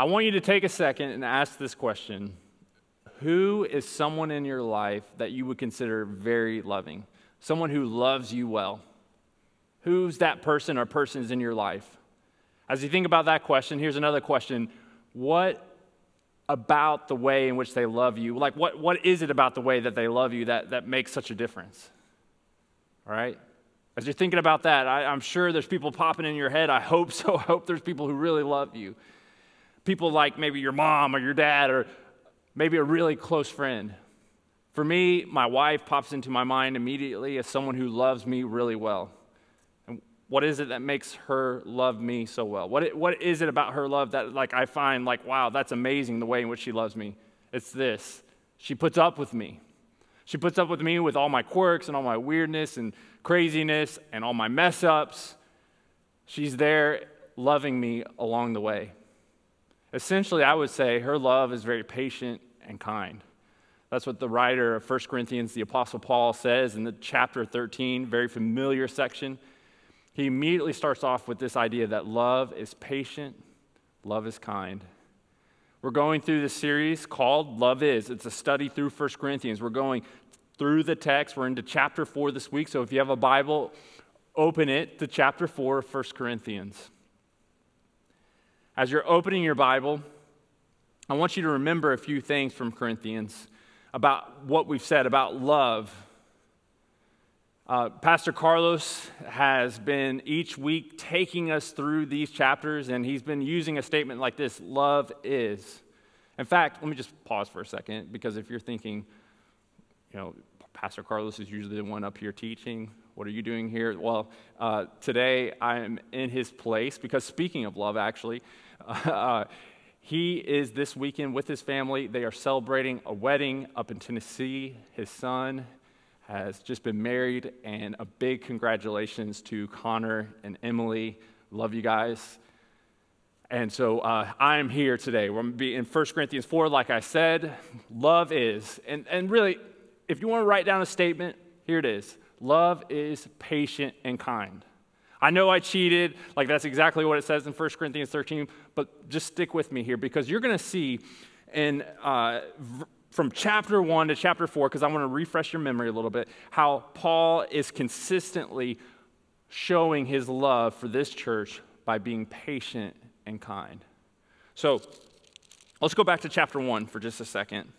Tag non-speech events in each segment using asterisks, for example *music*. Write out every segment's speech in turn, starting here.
I want you to take a second and ask this question Who is someone in your life that you would consider very loving? Someone who loves you well? Who's that person or persons in your life? As you think about that question, here's another question What about the way in which they love you? Like, what, what is it about the way that they love you that, that makes such a difference? All right? As you're thinking about that, I, I'm sure there's people popping in your head. I hope so. *laughs* I hope there's people who really love you. People like maybe your mom or your dad or maybe a really close friend. For me, my wife pops into my mind immediately as someone who loves me really well. And what is it that makes her love me so well? What, what is it about her love that like I find like, wow, that's amazing the way in which she loves me? It's this. She puts up with me. She puts up with me with all my quirks and all my weirdness and craziness and all my mess ups. She's there loving me along the way. Essentially, I would say her love is very patient and kind. That's what the writer of 1 Corinthians, the Apostle Paul, says in the chapter 13, very familiar section. He immediately starts off with this idea that love is patient, love is kind. We're going through this series called Love Is. It's a study through 1 Corinthians. We're going through the text. We're into chapter 4 this week. So if you have a Bible, open it to chapter 4 of 1 Corinthians. As you're opening your Bible, I want you to remember a few things from Corinthians about what we've said about love. Uh, Pastor Carlos has been each week taking us through these chapters, and he's been using a statement like this love is. In fact, let me just pause for a second because if you're thinking, you know, Pastor Carlos is usually the one up here teaching. What are you doing here? Well, uh, today I'm in his place because speaking of love, actually, uh, *laughs* he is this weekend with his family. They are celebrating a wedding up in Tennessee. His son has just been married, and a big congratulations to Connor and Emily. Love you guys. And so uh, I'm here today. We're going to be in 1 Corinthians 4, like I said. Love is. And, and really, if you want to write down a statement, here it is love is patient and kind. I know I cheated, like that's exactly what it says in 1 Corinthians 13, but just stick with me here because you're going to see in, uh, from chapter 1 to chapter 4, because I want to refresh your memory a little bit, how Paul is consistently showing his love for this church by being patient and kind. So let's go back to chapter 1 for just a second.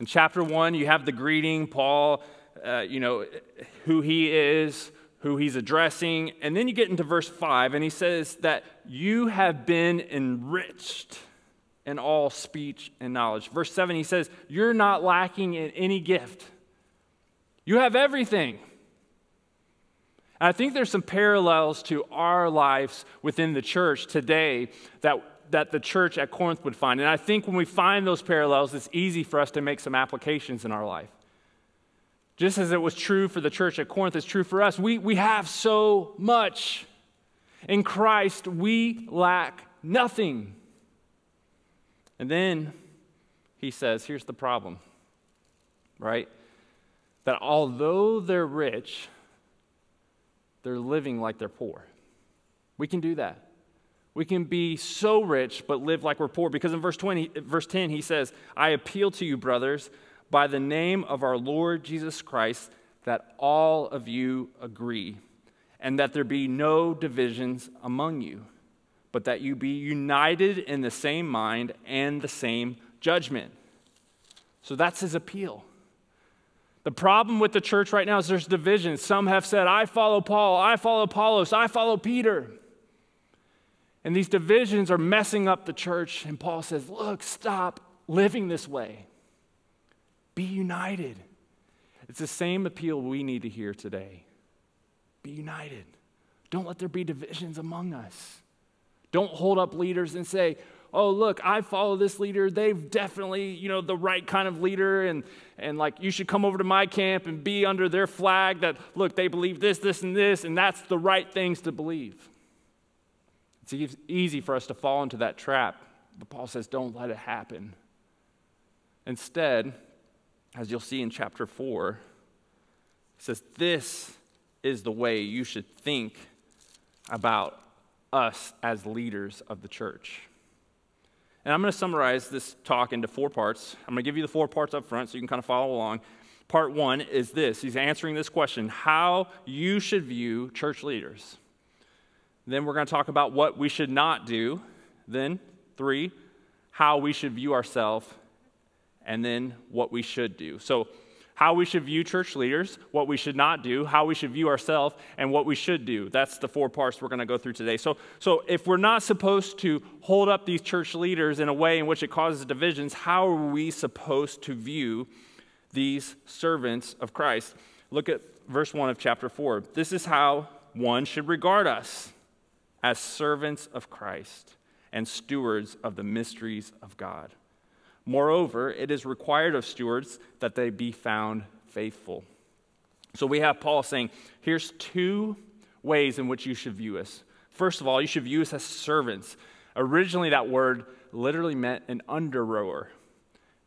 In chapter one, you have the greeting, Paul, uh, you know, who he is, who he's addressing. And then you get into verse five, and he says that you have been enriched in all speech and knowledge. Verse seven, he says, You're not lacking in any gift, you have everything. And I think there's some parallels to our lives within the church today that that the church at Corinth would find. And I think when we find those parallels, it's easy for us to make some applications in our life. Just as it was true for the church at Corinth, it's true for us. We, we have so much. In Christ, we lack nothing. And then he says, here's the problem, right? That although they're rich, they're living like they're poor. We can do that. We can be so rich but live like we're poor because in verse 20 verse 10 he says, "I appeal to you brothers by the name of our Lord Jesus Christ that all of you agree and that there be no divisions among you, but that you be united in the same mind and the same judgment." So that's his appeal. The problem with the church right now is there's division. Some have said, I follow Paul, I follow Apollos, I follow Peter. And these divisions are messing up the church. And Paul says, Look, stop living this way. Be united. It's the same appeal we need to hear today. Be united. Don't let there be divisions among us. Don't hold up leaders and say, oh look i follow this leader they've definitely you know the right kind of leader and and like you should come over to my camp and be under their flag that look they believe this this and this and that's the right things to believe it's easy for us to fall into that trap, but Paul says, don't let it happen. Instead, as you'll see in chapter 4, he says, This is the way you should think about us as leaders of the church. And I'm going to summarize this talk into four parts. I'm going to give you the four parts up front so you can kind of follow along. Part one is this He's answering this question how you should view church leaders. Then we're going to talk about what we should not do. Then, three, how we should view ourselves. And then what we should do. So, how we should view church leaders, what we should not do, how we should view ourselves, and what we should do. That's the four parts we're going to go through today. So, so, if we're not supposed to hold up these church leaders in a way in which it causes divisions, how are we supposed to view these servants of Christ? Look at verse 1 of chapter 4. This is how one should regard us as servants of Christ and stewards of the mysteries of God. Moreover, it is required of stewards that they be found faithful. So we have Paul saying, here's two ways in which you should view us. First of all, you should view us as servants. Originally, that word literally meant an under rower.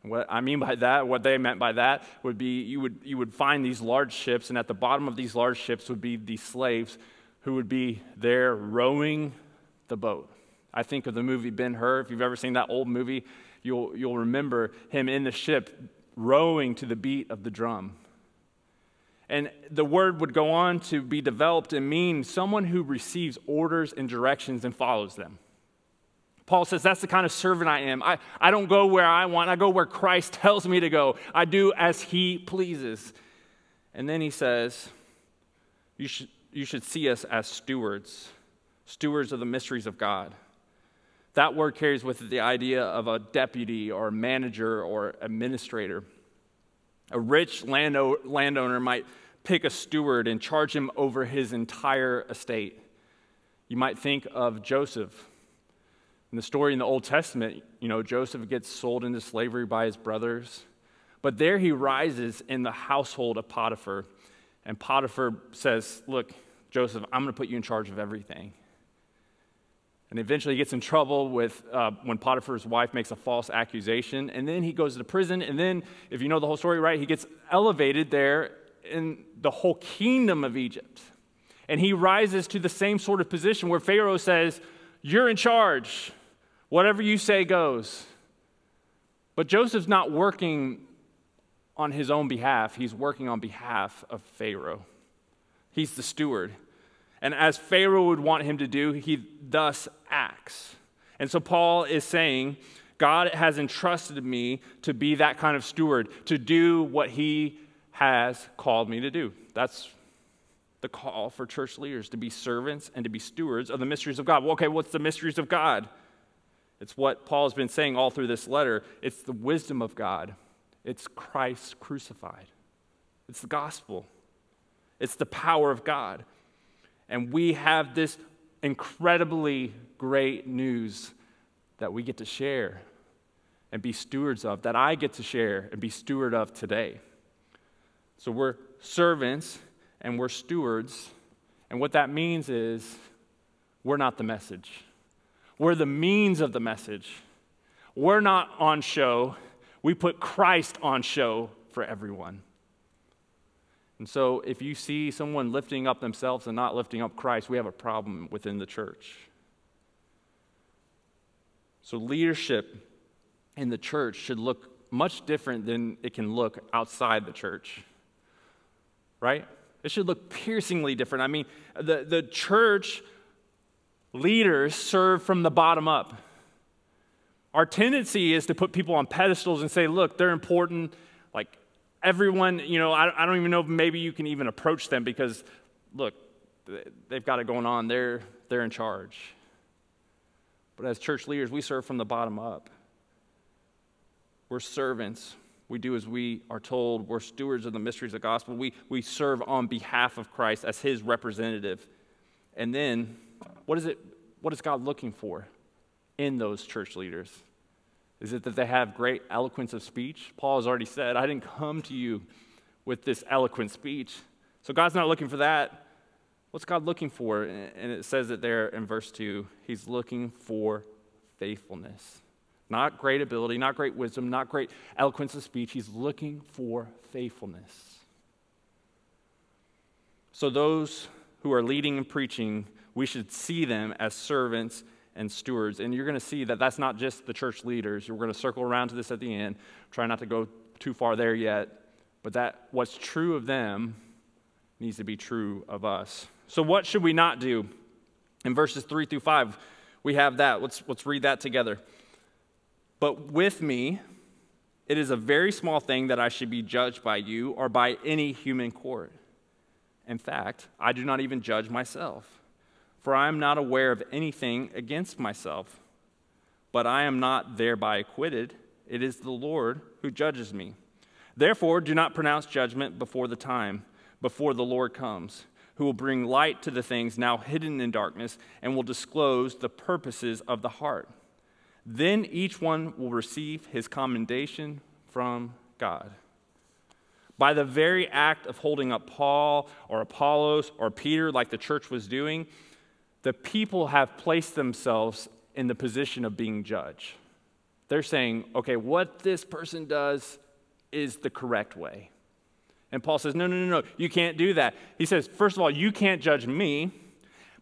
What I mean by that, what they meant by that, would be you would, you would find these large ships, and at the bottom of these large ships would be these slaves who would be there rowing the boat. I think of the movie Ben Hur. If you've ever seen that old movie, you'll, you'll remember him in the ship rowing to the beat of the drum. And the word would go on to be developed and mean someone who receives orders and directions and follows them. Paul says, That's the kind of servant I am. I, I don't go where I want, I go where Christ tells me to go. I do as he pleases. And then he says, You should, you should see us as stewards, stewards of the mysteries of God. That word carries with it the idea of a deputy or a manager or administrator. A rich landowner might pick a steward and charge him over his entire estate. You might think of Joseph. In the story in the Old Testament, you know, Joseph gets sold into slavery by his brothers. But there he rises in the household of Potiphar. And Potiphar says, Look, Joseph, I'm going to put you in charge of everything. And eventually he gets in trouble with uh, when Potiphar's wife makes a false accusation. And then he goes to prison. And then, if you know the whole story right, he gets elevated there in the whole kingdom of Egypt. And he rises to the same sort of position where Pharaoh says, You're in charge. Whatever you say goes. But Joseph's not working on his own behalf, he's working on behalf of Pharaoh. He's the steward. And as Pharaoh would want him to do, he thus acts. And so Paul is saying, God has entrusted me to be that kind of steward, to do what he has called me to do. That's the call for church leaders to be servants and to be stewards of the mysteries of God. Well, okay, what's the mysteries of God? It's what Paul has been saying all through this letter. It's the wisdom of God, it's Christ crucified, it's the gospel, it's the power of God. And we have this incredibly great news that we get to share and be stewards of, that I get to share and be steward of today. So we're servants and we're stewards. And what that means is we're not the message, we're the means of the message. We're not on show, we put Christ on show for everyone. And so, if you see someone lifting up themselves and not lifting up Christ, we have a problem within the church. So, leadership in the church should look much different than it can look outside the church, right? It should look piercingly different. I mean, the, the church leaders serve from the bottom up. Our tendency is to put people on pedestals and say, look, they're important. Like, everyone, you know, I, I don't even know if maybe you can even approach them because, look, they've got it going on. They're, they're in charge. But as church leaders, we serve from the bottom up. We're servants. We do as we are told. We're stewards of the mysteries of the gospel. We, we serve on behalf of Christ as his representative. And then, what is it? What is God looking for in those church leaders? Is it that they have great eloquence of speech? Paul has already said, I didn't come to you with this eloquent speech. So God's not looking for that. What's God looking for? And it says it there in verse 2 He's looking for faithfulness. Not great ability, not great wisdom, not great eloquence of speech. He's looking for faithfulness. So, those who are leading and preaching, we should see them as servants and stewards. And you're going to see that that's not just the church leaders. We're going to circle around to this at the end. Try not to go too far there yet. But that what's true of them needs to be true of us. So, what should we not do? In verses 3 through 5, we have that. Let's, let's read that together. But with me, it is a very small thing that I should be judged by you or by any human court. In fact, I do not even judge myself, for I am not aware of anything against myself. But I am not thereby acquitted. It is the Lord who judges me. Therefore, do not pronounce judgment before the time, before the Lord comes, who will bring light to the things now hidden in darkness and will disclose the purposes of the heart. Then each one will receive his commendation from God. By the very act of holding up Paul or Apollos or Peter, like the church was doing, the people have placed themselves in the position of being judge. They're saying, okay, what this person does is the correct way. And Paul says, no, no, no, no, you can't do that. He says, first of all, you can't judge me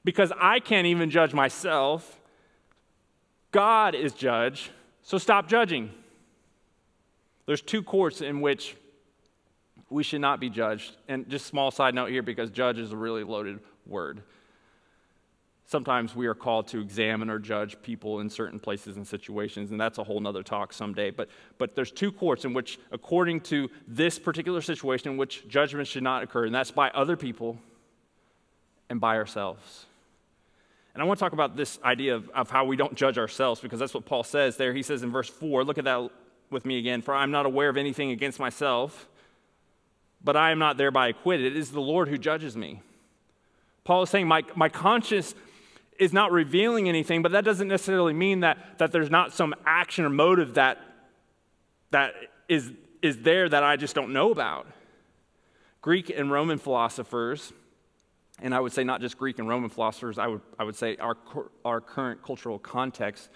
because I can't even judge myself. God is judge, so stop judging. There's two courts in which we should not be judged. And just small side note here because judge is a really loaded word. Sometimes we are called to examine or judge people in certain places and situations, and that's a whole nother talk someday. But, but there's two courts in which, according to this particular situation, in which judgment should not occur, and that's by other people and by ourselves. And I want to talk about this idea of, of how we don't judge ourselves, because that's what Paul says there. He says in verse 4, look at that with me again. For I'm not aware of anything against myself, but I am not thereby acquitted. It is the Lord who judges me. Paul is saying, My, my conscience is not revealing anything, but that doesn't necessarily mean that, that there's not some action or motive that, that is, is there that I just don't know about. Greek and Roman philosophers, and I would say not just Greek and Roman philosophers, I would, I would say our, our current cultural context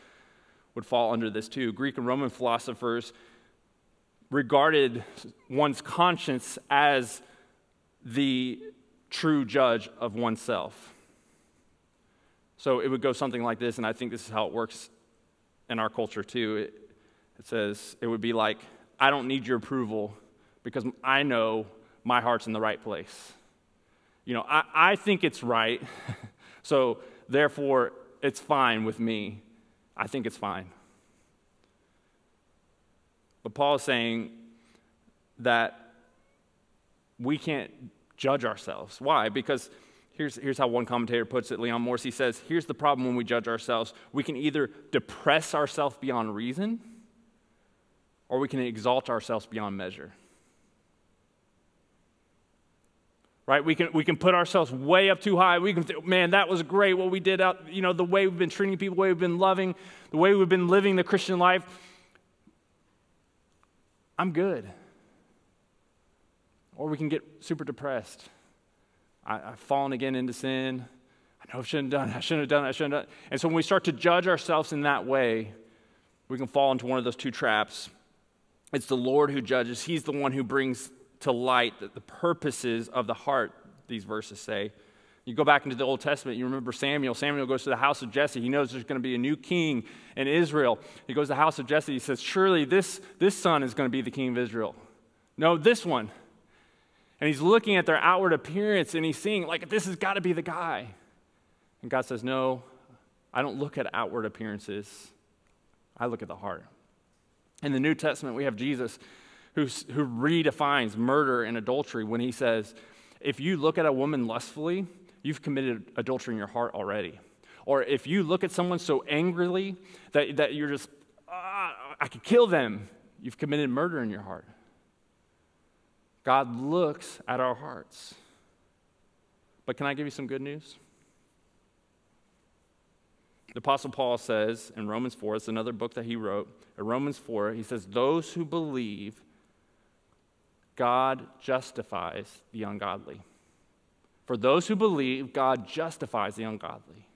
would fall under this too. Greek and Roman philosophers regarded one's conscience as the true judge of oneself. So it would go something like this, and I think this is how it works in our culture too. It, it says, it would be like, I don't need your approval because I know my heart's in the right place. You know, I, I think it's right, *laughs* so therefore it's fine with me. I think it's fine. But Paul is saying that we can't judge ourselves. Why? Because here's, here's how one commentator puts it Leon Morris. He says, Here's the problem when we judge ourselves. We can either depress ourselves beyond reason, or we can exalt ourselves beyond measure. Right? We can, we can put ourselves way up too high. We can think, man, that was great what we did out, you know, the way we've been treating people, the way we've been loving, the way we've been living the Christian life. I'm good. Or we can get super depressed. I, have fallen again into sin. I know I shouldn't have done. I shouldn't have done. I shouldn't have done. And so when we start to judge ourselves in that way, we can fall into one of those two traps. It's the Lord who judges, He's the one who brings to light the, the purposes of the heart, these verses say. You go back into the Old Testament, you remember Samuel. Samuel goes to the house of Jesse. He knows there's going to be a new king in Israel. He goes to the house of Jesse. He says, Surely this, this son is going to be the king of Israel. No, this one. And he's looking at their outward appearance and he's seeing, like, this has got to be the guy. And God says, No, I don't look at outward appearances, I look at the heart. In the New Testament, we have Jesus who, who redefines murder and adultery when he says, If you look at a woman lustfully, you've committed adultery in your heart already. Or if you look at someone so angrily that, that you're just, ah, I could kill them, you've committed murder in your heart. God looks at our hearts. But can I give you some good news? The Apostle Paul says in Romans 4, it's another book that he wrote. In Romans 4, he says, Those who believe, God justifies the ungodly. For those who believe, God justifies the ungodly.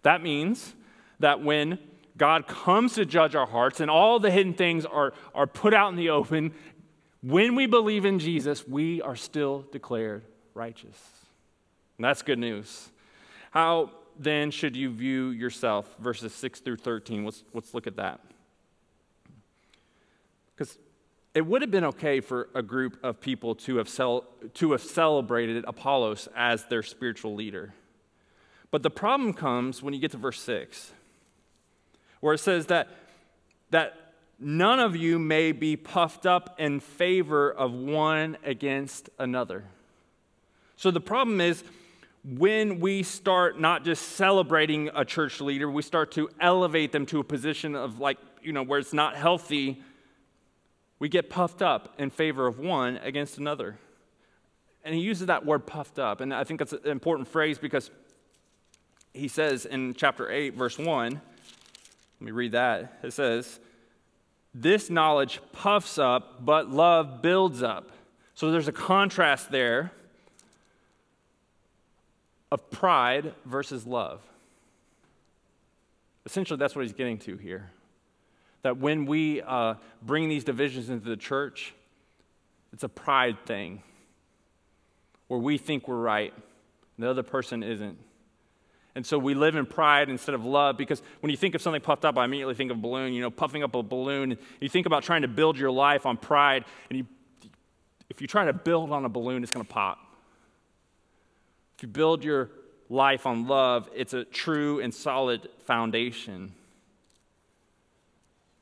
That means that when God comes to judge our hearts and all the hidden things are, are put out in the open, when we believe in Jesus, we are still declared righteous. And that's good news. How then should you view yourself? Verses 6 through 13. Let's, let's look at that. Because it would have been okay for a group of people to have, cel- to have celebrated Apollos as their spiritual leader. But the problem comes when you get to verse 6, where it says that, that none of you may be puffed up in favor of one against another. So the problem is when we start not just celebrating a church leader, we start to elevate them to a position of like, you know, where it's not healthy, we get puffed up in favor of one against another. And he uses that word puffed up. And I think that's an important phrase because he says in chapter 8, verse 1, let me read that. It says, This knowledge puffs up, but love builds up. So there's a contrast there of pride versus love. Essentially, that's what he's getting to here. That when we uh, bring these divisions into the church, it's a pride thing where we think we're right and the other person isn't. And so we live in pride instead of love because when you think of something puffed up, I immediately think of a balloon, you know, puffing up a balloon. You think about trying to build your life on pride, and you, if you try to build on a balloon, it's going to pop. If you build your life on love, it's a true and solid foundation.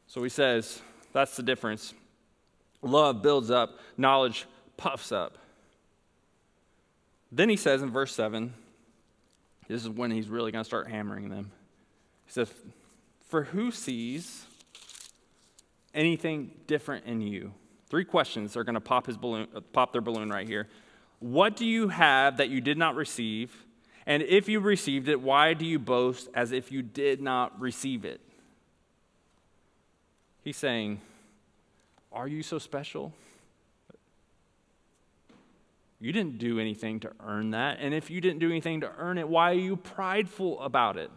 So he says, that's the difference. Love builds up, knowledge puffs up. Then he says in verse 7, this is when he's really going to start hammering them. He says, For who sees anything different in you? Three questions are going to pop, his balloon, uh, pop their balloon right here. What do you have that you did not receive? And if you received it, why do you boast as if you did not receive it? He's saying, Are you so special? You didn't do anything to earn that. And if you didn't do anything to earn it, why are you prideful about it?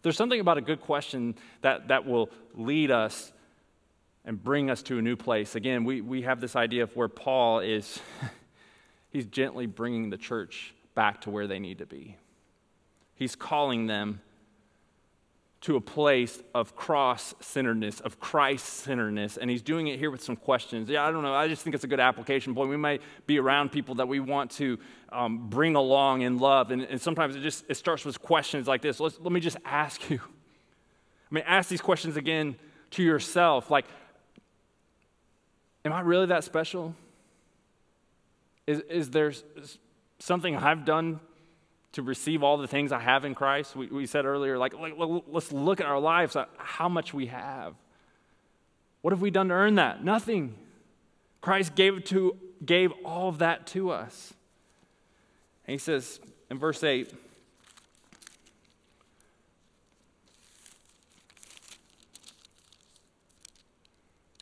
There's something about a good question that, that will lead us and bring us to a new place. Again, we, we have this idea of where Paul is, *laughs* he's gently bringing the church back to where they need to be. He's calling them to a place of cross centeredness, of Christ centeredness. And he's doing it here with some questions. Yeah, I don't know. I just think it's a good application point. We might be around people that we want to um, bring along in love. And, and, sometimes it just it starts with questions like this. Let's, let me just ask you. I mean, ask these questions again to yourself. Like, am I really that special? Is, is there something I've done to receive all the things I have in Christ. We, we said earlier, like, let's look at our lives, how much we have. What have we done to earn that? Nothing. Christ gave, to, gave all of that to us. And he says in verse 8,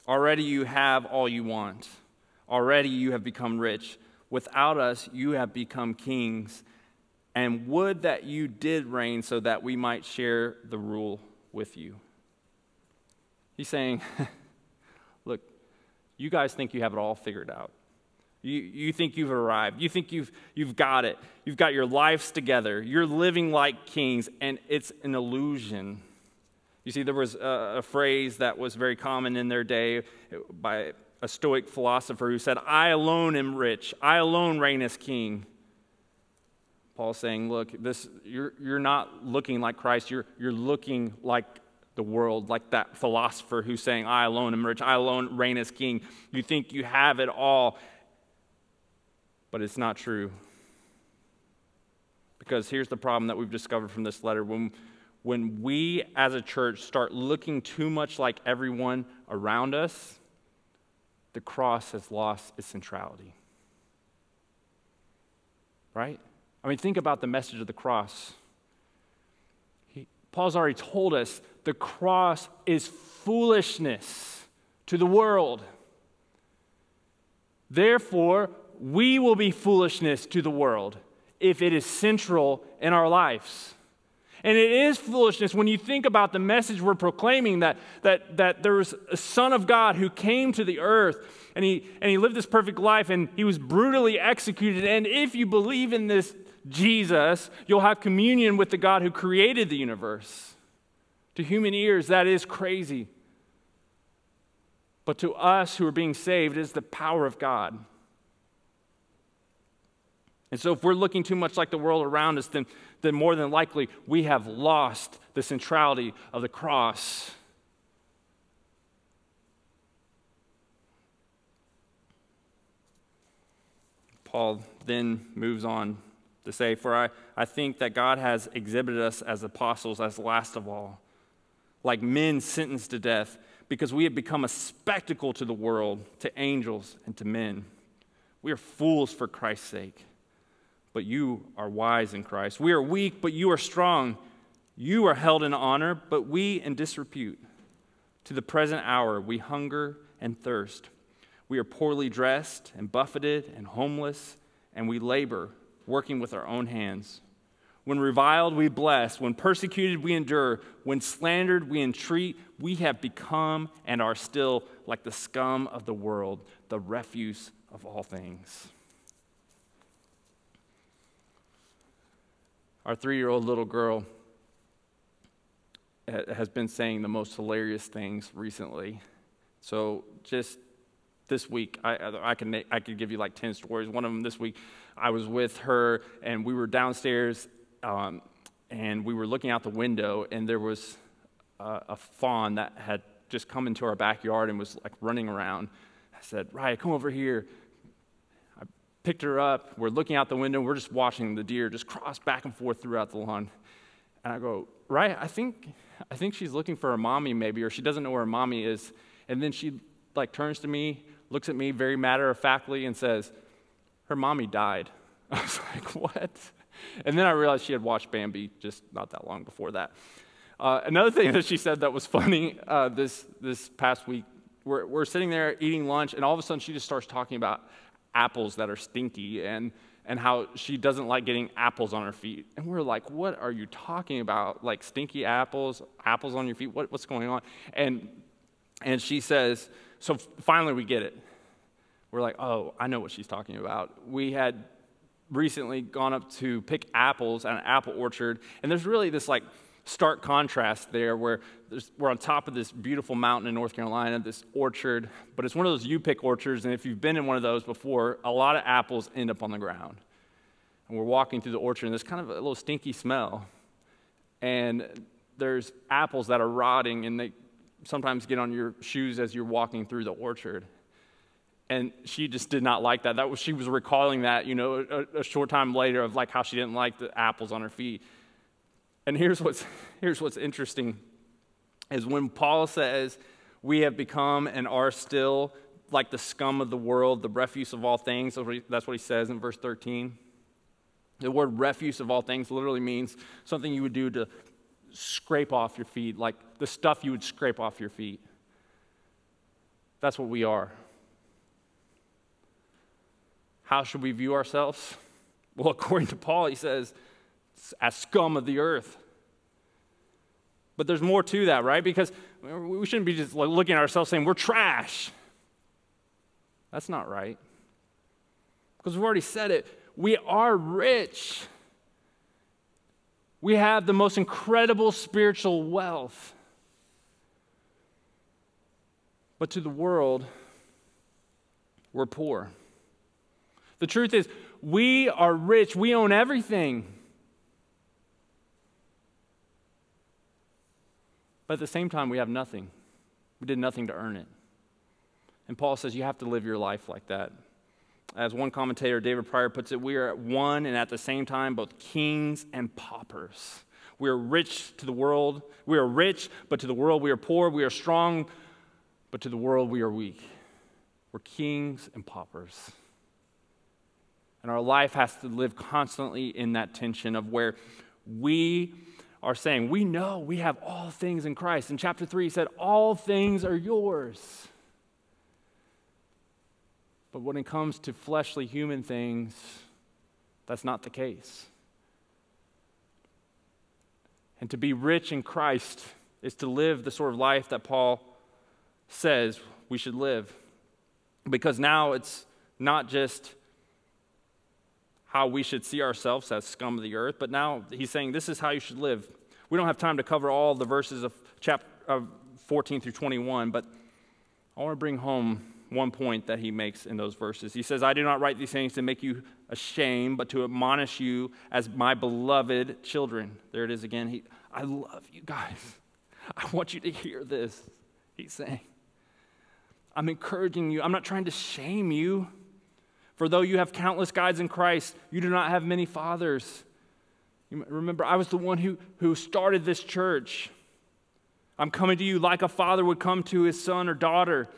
Already you have all you want. Already you have become rich. Without us, you have become kings and would that you did reign so that we might share the rule with you. He's saying, *laughs* Look, you guys think you have it all figured out. You, you think you've arrived. You think you've, you've got it. You've got your lives together. You're living like kings, and it's an illusion. You see, there was a, a phrase that was very common in their day by a Stoic philosopher who said, I alone am rich. I alone reign as king. Paul's saying, look, this, you're, you're not looking like Christ, you're, you're looking like the world, like that philosopher who's saying, I alone am rich, I alone reign as king. You think you have it all, but it's not true. Because here's the problem that we've discovered from this letter. When, when we as a church start looking too much like everyone around us, the cross has lost its centrality. Right? I mean, think about the message of the cross. He, Paul's already told us the cross is foolishness to the world. Therefore, we will be foolishness to the world if it is central in our lives. And it is foolishness when you think about the message we're proclaiming that, that, that there was a Son of God who came to the earth and he, and he lived this perfect life and he was brutally executed. And if you believe in this Jesus, you'll have communion with the God who created the universe. To human ears, that is crazy. But to us who are being saved, it is the power of God. And so, if we're looking too much like the world around us, then, then more than likely we have lost the centrality of the cross. Paul then moves on to say, For I, I think that God has exhibited us as apostles as last of all, like men sentenced to death, because we have become a spectacle to the world, to angels, and to men. We are fools for Christ's sake but you are wise in Christ. We are weak, but you are strong. You are held in honor, but we in disrepute. To the present hour, we hunger and thirst. We are poorly dressed and buffeted and homeless, and we labor, working with our own hands. When reviled, we bless. When persecuted, we endure. When slandered, we entreat. We have become and are still like the scum of the world, the refuse of all things. Our three year old little girl eh, has been saying the most hilarious things recently. So just this week, I, I, can, I could give you like 10 stories. One of them this week, I was with her and we were downstairs um, and we were looking out the window and there was a, a fawn that had just come into our backyard and was like running around. I said, Ryan, come over here i picked her up. We're looking out the window. We're just watching the deer just cross back and forth throughout the lawn. And I go, right, I think, I think she's looking for her mommy maybe, or she doesn't know where her mommy is. And then she like turns to me, looks at me very matter of factly, and says, her mommy died. *laughs* I was like, what? And then I realized she had watched Bambi just not that long before that. Uh, another thing *laughs* that she said that was funny uh, this, this past week, we're, we're sitting there eating lunch, and all of a sudden she just starts talking about apples that are stinky and, and how she doesn't like getting apples on her feet. And we're like, what are you talking about? Like stinky apples, apples on your feet? What, what's going on? And, and she says, so finally we get it. We're like, oh, I know what she's talking about. We had recently gone up to pick apples at an apple orchard, and there's really this like stark contrast there where we're on top of this beautiful mountain in North Carolina, this orchard, but it's one of those you pick orchards, and if you've been in one of those before, a lot of apples end up on the ground. And we're walking through the orchard, and there's kind of a little stinky smell. And there's apples that are rotting, and they sometimes get on your shoes as you're walking through the orchard. And she just did not like that. That was she was recalling that, you know, a, a short time later of like how she didn't like the apples on her feet. And here's what's, *laughs* here's what's interesting is when Paul says, we have become and are still like the scum of the world, the refuse of all things. That's what he says in verse 13. The word refuse of all things literally means something you would do to scrape off your feet, like the stuff you would scrape off your feet. That's what we are. How should we view ourselves? *laughs* Well, according to Paul, he says, as scum of the earth. But there's more to that, right? Because we shouldn't be just looking at ourselves saying we're trash. That's not right. Because we've already said it. We are rich. We have the most incredible spiritual wealth. But to the world, we're poor. The truth is, we are rich. We own everything. But at the same time, we have nothing. We did nothing to earn it. And Paul says you have to live your life like that. As one commentator, David Prior, puts it, we are at one and at the same time both kings and paupers. We are rich to the world. We are rich, but to the world we are poor. We are strong, but to the world we are weak. We're kings and paupers. And our life has to live constantly in that tension of where we are saying, We know we have all things in Christ. In chapter 3, he said, All things are yours. But when it comes to fleshly human things, that's not the case. And to be rich in Christ is to live the sort of life that Paul says we should live. Because now it's not just how we should see ourselves as scum of the earth, but now he's saying this is how you should live. We don't have time to cover all the verses of chapter of 14 through 21, but I want to bring home one point that he makes in those verses. He says, I do not write these things to make you ashamed, but to admonish you as my beloved children. There it is again. He, I love you guys. *laughs* I want you to hear this, he's saying. I'm encouraging you. I'm not trying to shame you. For though you have countless guides in Christ, you do not have many fathers. You remember, I was the one who, who started this church. I'm coming to you like a father would come to his son or daughter.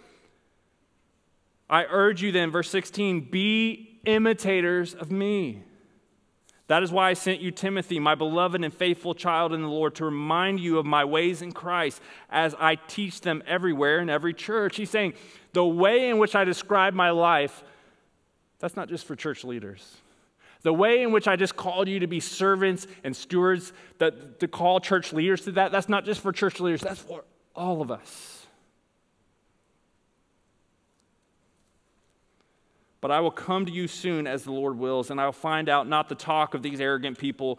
I urge you then, verse 16, be imitators of me. That is why I sent you Timothy, my beloved and faithful child in the Lord, to remind you of my ways in Christ as I teach them everywhere in every church. He's saying, the way in which I describe my life, that's not just for church leaders. The way in which I just called you to be servants and stewards, that, to call church leaders to that, that's not just for church leaders, that's for all of us. But I will come to you soon as the Lord wills, and I will find out not the talk of these arrogant people,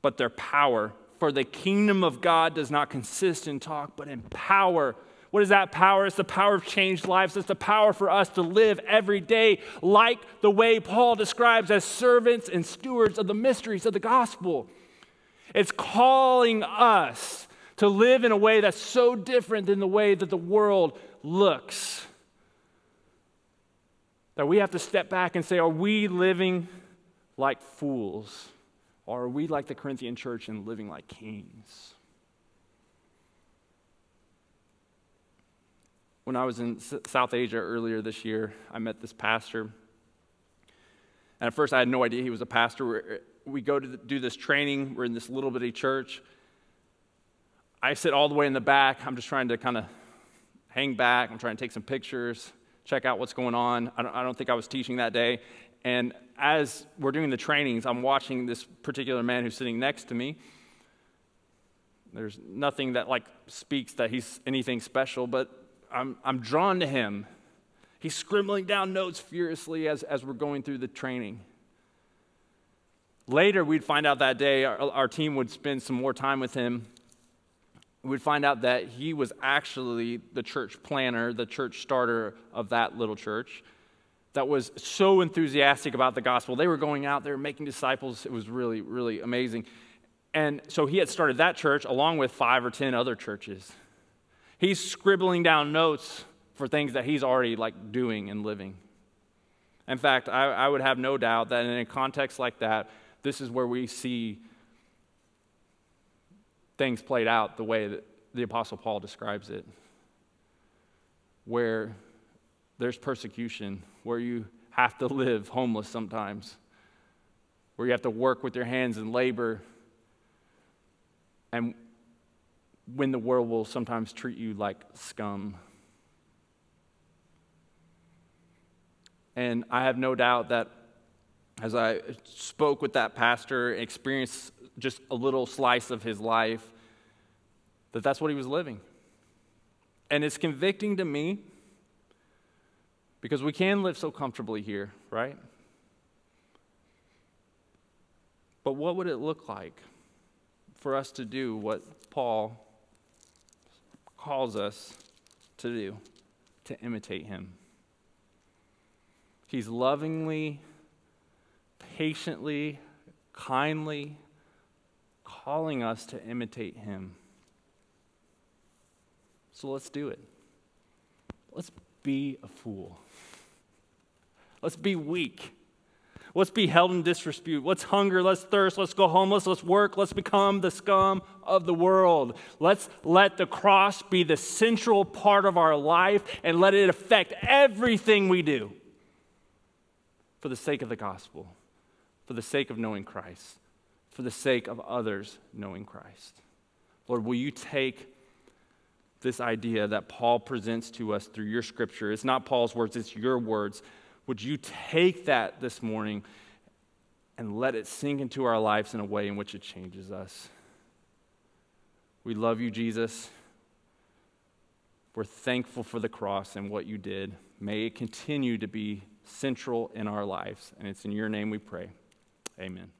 but their power. For the kingdom of God does not consist in talk, but in power. What is that power? It's the power of changed lives. It's the power for us to live every day like the way Paul describes as servants and stewards of the mysteries of the gospel. It's calling us to live in a way that's so different than the way that the world looks. That we have to step back and say, are we living like fools? Or are we like the Corinthian church and living like kings? When I was in S- South Asia earlier this year, I met this pastor. And at first, I had no idea he was a pastor. We go to do this training. We're in this little bitty church. I sit all the way in the back. I'm just trying to kind of hang back. I'm trying to take some pictures, check out what's going on. I don't, I don't think I was teaching that day. And as we're doing the trainings, I'm watching this particular man who's sitting next to me. There's nothing that like speaks that he's anything special, but I'm, I'm drawn to him. He's scribbling down notes furiously as, as we're going through the training. Later, we'd find out that day, our, our team would spend some more time with him. We'd find out that he was actually the church planter, the church starter of that little church that was so enthusiastic about the gospel. They were going out there making disciples. It was really, really amazing. And so he had started that church along with five or 10 other churches. He's scribbling down notes for things that he's already like doing and living. In fact, I, I would have no doubt that in a context like that, this is where we see things played out the way that the Apostle Paul describes it, where there's persecution, where you have to live homeless sometimes, where you have to work with your hands and labor. And when the world will sometimes treat you like scum. And I have no doubt that as I spoke with that pastor, experienced just a little slice of his life, that that's what he was living. And it's convicting to me because we can live so comfortably here, right? But what would it look like for us to do what Paul calls us to do, to imitate him. He's lovingly, patiently, kindly calling us to imitate him. So let's do it. Let's be a fool. Let's be weak. Let's be held in disrepute. Let's hunger. Let's thirst. Let's go homeless. Let's work. Let's become the scum of the world. Let's let the cross be the central part of our life and let it affect everything we do for the sake of the gospel, for the sake of knowing Christ, for the sake of others knowing Christ. Lord, will you take this idea that Paul presents to us through your scripture? It's not Paul's words, it's your words would you take that this morning and let it sink into our lives in a way in which it changes us? We love you, Jesus. We're thankful for the cross and what you did. May it continue to be central in our lives. And it's in your name we pray. Amen.